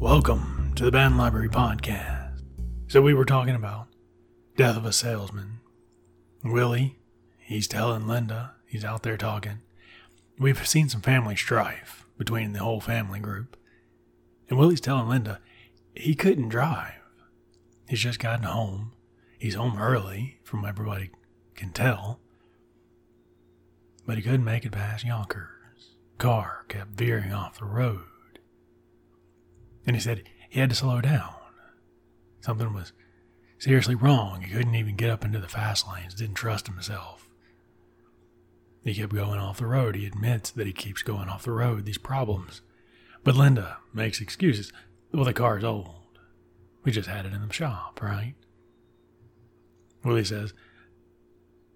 Welcome to the Band Library Podcast. So, we were talking about death of a salesman. Willy, he's telling Linda, he's out there talking. We've seen some family strife between the whole family group. And Willy's telling Linda he couldn't drive. He's just gotten home. He's home early, from everybody can tell. But he couldn't make it past Yonkers. Car kept veering off the road. And he said he had to slow down. Something was seriously wrong. He couldn't even get up into the fast lanes, didn't trust himself. He kept going off the road. He admits that he keeps going off the road, these problems. But Linda makes excuses. Well, the car's old. We just had it in the shop, right? Willy says,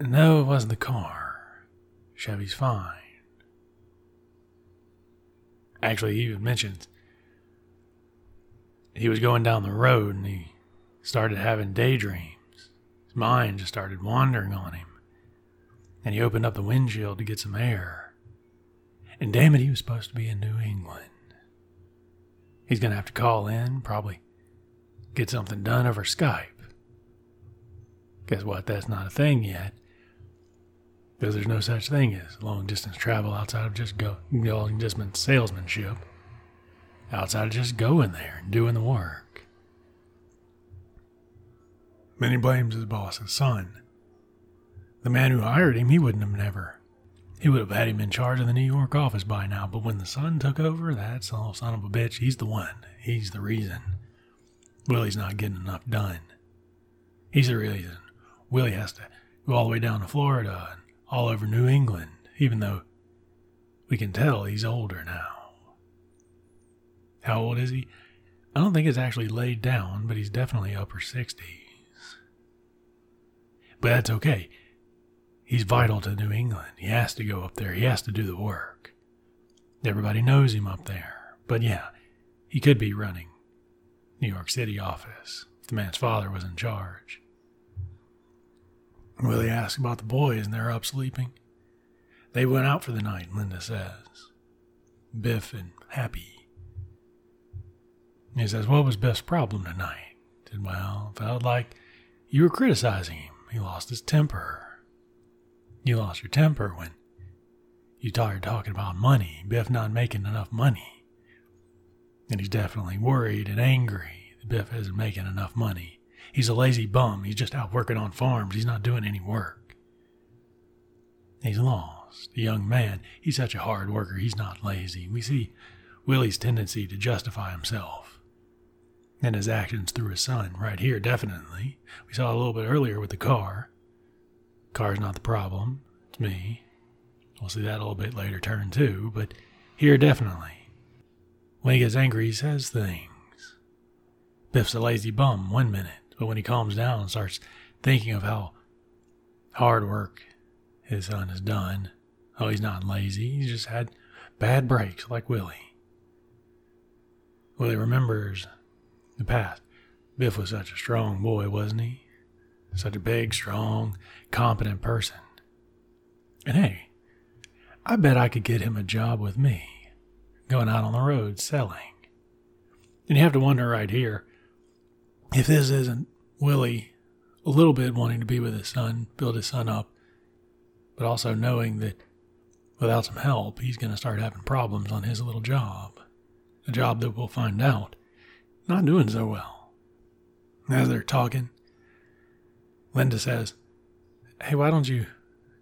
No, it wasn't the car. Chevy's fine. Actually, he even mentions he was going down the road and he started having daydreams. His mind just started wandering on him. And he opened up the windshield to get some air. And damn it, he was supposed to be in New England. He's going to have to call in, probably get something done over Skype. Guess what? That's not a thing yet. Because there's no such thing as long distance travel outside of just go long distance salesmanship outside of just going there and doing the work. He blames his boss's son. The man who hired him, he wouldn't have never. He would have had him in charge of the New York office by now, but when the son took over, that son of a bitch, he's the one. He's the reason. Willy's not getting enough done. He's the reason. Willy has to go all the way down to Florida and all over New England, even though we can tell he's older now. How old is he? I don't think it's actually laid down, but he's definitely upper 60s. But that's okay. He's vital to New England. He has to go up there. He has to do the work. Everybody knows him up there. But yeah, he could be running New York City office if the man's father was in charge. Willy asks about the boys and they're up sleeping. They went out for the night, Linda says. Biff and Happy he says, What was Biff's problem tonight? I said, Well, felt like you were criticizing him. He lost his temper. You lost your temper when you started talking about money, Biff not making enough money. And he's definitely worried and angry that Biff isn't making enough money. He's a lazy bum. He's just out working on farms. He's not doing any work. He's lost. A young man. He's such a hard worker. He's not lazy. We see Willy's tendency to justify himself and his actions through his son. Right here, definitely. We saw a little bit earlier with the car. Car's not the problem, it's me. We'll see that a little bit later turn too, but here, definitely. When he gets angry, he says things. Biff's a lazy bum one minute, but when he calms down and starts thinking of how hard work his son has done, oh, he's not lazy, he's just had bad breaks like Willy. Willy remembers the past. Biff was such a strong boy, wasn't he? Such a big, strong, competent person. And hey, I bet I could get him a job with me, going out on the road selling. And you have to wonder right here if this isn't Willy a little bit wanting to be with his son, build his son up, but also knowing that without some help, he's going to start having problems on his little job. A job that we'll find out not doing so well. As they're talking, Linda says, Hey, why don't you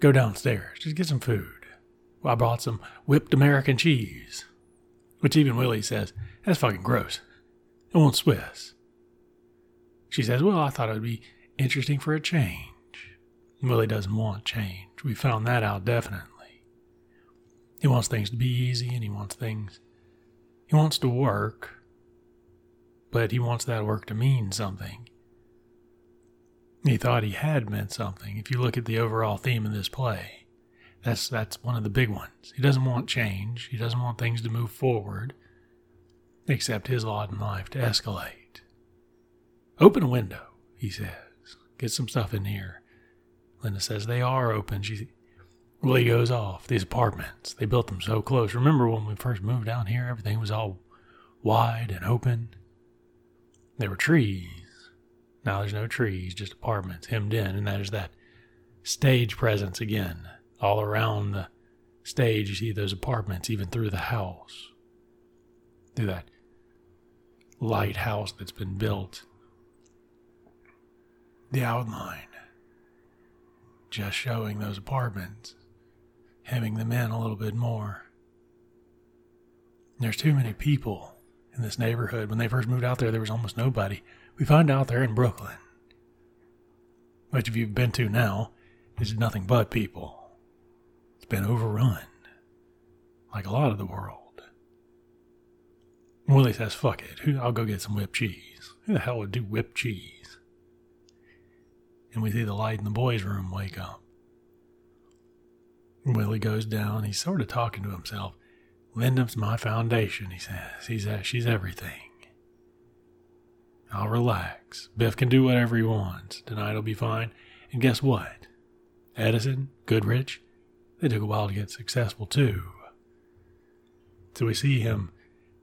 go downstairs? Just get some food. Well, I brought some whipped American cheese. Which even Willy says, That's fucking gross. It won't Swiss. She says, Well, I thought it would be interesting for a change. Willy doesn't want change. We found that out definitely. He wants things to be easy and he wants things. He wants to work, but he wants that work to mean something. He thought he had meant something. If you look at the overall theme of this play, that's that's one of the big ones. He doesn't want change. He doesn't want things to move forward, except his lot in life to escalate. Open a window, he says. Get some stuff in here. Linda says they are open. She Willy goes off. These apartments, they built them so close. Remember when we first moved down here, everything was all wide and open. There were trees. Now there's no trees, just apartments hemmed in, and that is that stage presence again. All around the stage, you see those apartments, even through the house. Through that lighthouse that's been built. The outline. Just showing those apartments, hemming them in a little bit more. There's too many people in this neighborhood. When they first moved out there, there was almost nobody. We find out there in Brooklyn, which if you've been to now, is nothing but people. It's been overrun, like a lot of the world. Willy says, fuck it, I'll go get some whipped cheese. Who the hell would do whipped cheese? And we see the light in the boys' room wake up. Willy goes down. He's sort of talking to himself. Linda's my foundation, he says. He's, uh, she's everything. I'll relax. Biff can do whatever he wants. Tonight'll be fine. And guess what? Edison, Goodrich, they took a while to get successful too. So we see him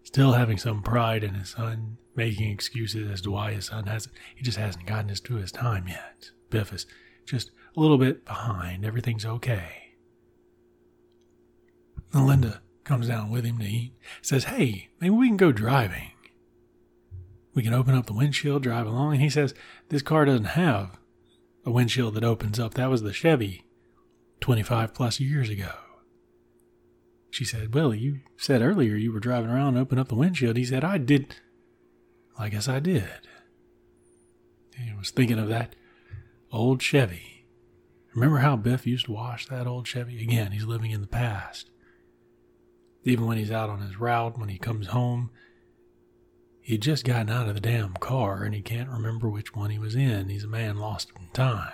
still having some pride in his son, making excuses as to why his son hasn't. He just hasn't gotten his to his time yet. Biff is just a little bit behind. Everything's okay. Linda comes down with him to eat. Says, "Hey, maybe we can go driving." We can open up the windshield, drive along. And he says, This car doesn't have a windshield that opens up. That was the Chevy 25 plus years ago. She said, Well, you said earlier you were driving around and opened up the windshield. He said, I did. I guess I did. He was thinking of that old Chevy. Remember how Biff used to wash that old Chevy? Again, he's living in the past. Even when he's out on his route, when he comes home, He'd just gotten out of the damn car and he can't remember which one he was in. He's a man lost in time.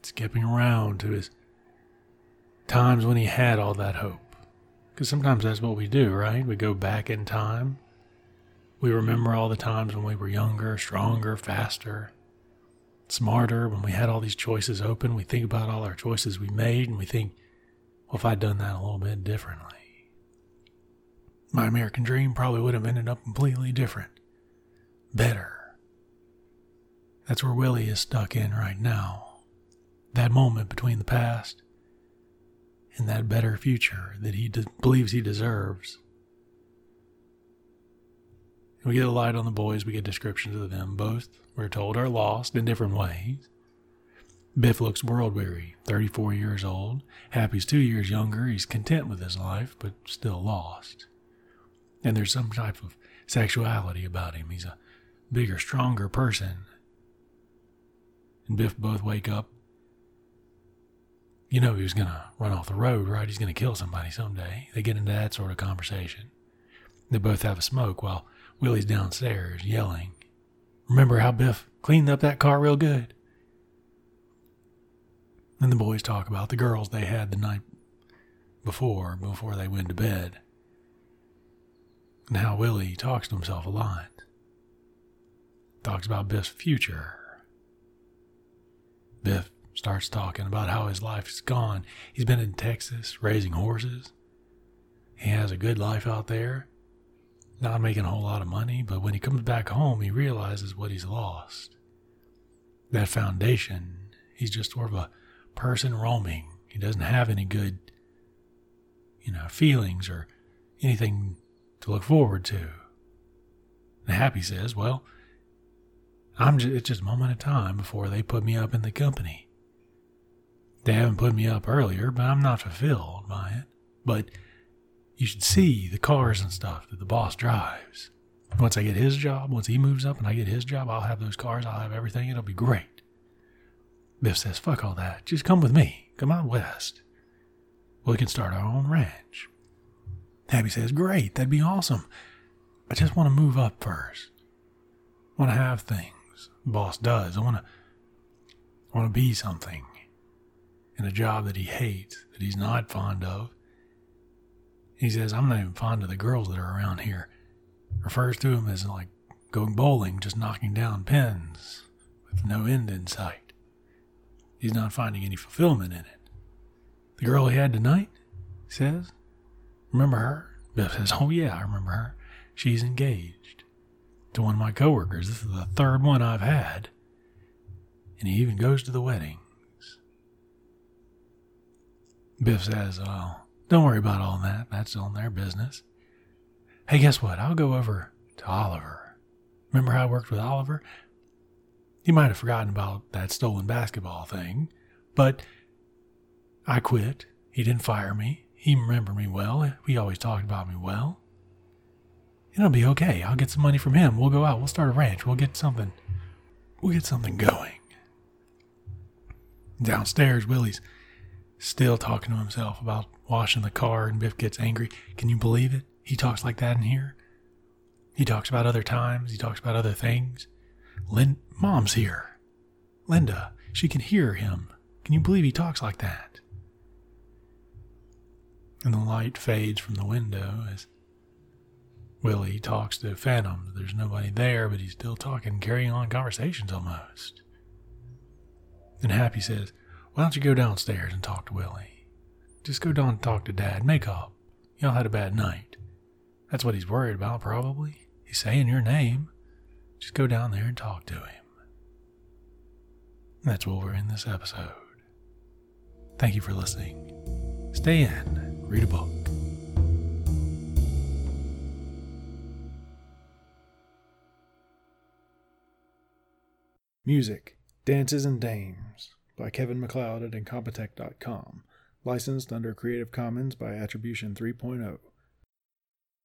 Skipping around to his times when he had all that hope. Because sometimes that's what we do, right? We go back in time. We remember all the times when we were younger, stronger, faster, smarter, when we had all these choices open. We think about all our choices we made and we think, well, if I'd done that a little bit differently my American dream probably would have ended up completely different. Better. That's where Willie is stuck in right now. That moment between the past and that better future that he de- believes he deserves. We get a light on the boys, we get descriptions of them. Both, we're told, are lost in different ways. Biff looks world weary, 34 years old. Happy's two years younger. He's content with his life, but still lost. And there's some type of sexuality about him. He's a bigger, stronger person. And Biff both wake up. You know he was going to run off the road, right? He's going to kill somebody someday. They get into that sort of conversation. They both have a smoke while Willy's downstairs yelling. Remember how Biff cleaned up that car real good? Then the boys talk about the girls they had the night before, before they went to bed. And how Willy talks to himself a lot. Talks about Biff's future. Biff starts talking about how his life is gone. He's been in Texas raising horses. He has a good life out there, not making a whole lot of money, but when he comes back home, he realizes what he's lost. That foundation, he's just sort of a person roaming. He doesn't have any good, you know, feelings or anything to look forward to. And Happy says, Well, I'm just, it's just a moment of time before they put me up in the company. They haven't put me up earlier, but I'm not fulfilled by it. But you should see the cars and stuff that the boss drives. Once I get his job, once he moves up and I get his job, I'll have those cars, I'll have everything, it'll be great. Biff says, Fuck all that. Just come with me. Come out west. We can start our own ranch. Happy says, Great, that'd be awesome. I just want to move up first. I want to have things. Boss does. I want to I want to be something in a job that he hates, that he's not fond of. He says, I'm not even fond of the girls that are around here. Refers to them as like going bowling, just knocking down pins with no end in sight. He's not finding any fulfillment in it. The girl he had tonight, he says, Remember her? Biff says, Oh, yeah, I remember her. She's engaged to one of my coworkers. This is the third one I've had. And he even goes to the weddings. Biff says, Well, don't worry about all that. That's on their business. Hey, guess what? I'll go over to Oliver. Remember how I worked with Oliver? He might have forgotten about that stolen basketball thing, but I quit. He didn't fire me. He remembered me well. He always talked about me well. It'll be okay. I'll get some money from him. We'll go out. We'll start a ranch. We'll get something. We'll get something going. Downstairs, Willy's still talking to himself about washing the car, and Biff gets angry. Can you believe it? He talks like that in here. He talks about other times. He talks about other things. Lynn, Mom's here. Linda, she can hear him. Can you believe he talks like that? And the light fades from the window as Willy talks to Phantom. There's nobody there, but he's still talking, carrying on conversations almost. And Happy says, Why don't you go downstairs and talk to Willy? Just go down and talk to Dad. Make up. Y'all had a bad night. That's what he's worried about, probably. He's saying your name. Just go down there and talk to him. That's what we're in this episode. Thank you for listening. Stay in, read a book. Music Dances and Dames by Kevin MacLeod at Incompetech.com. Licensed under Creative Commons by Attribution 3.0.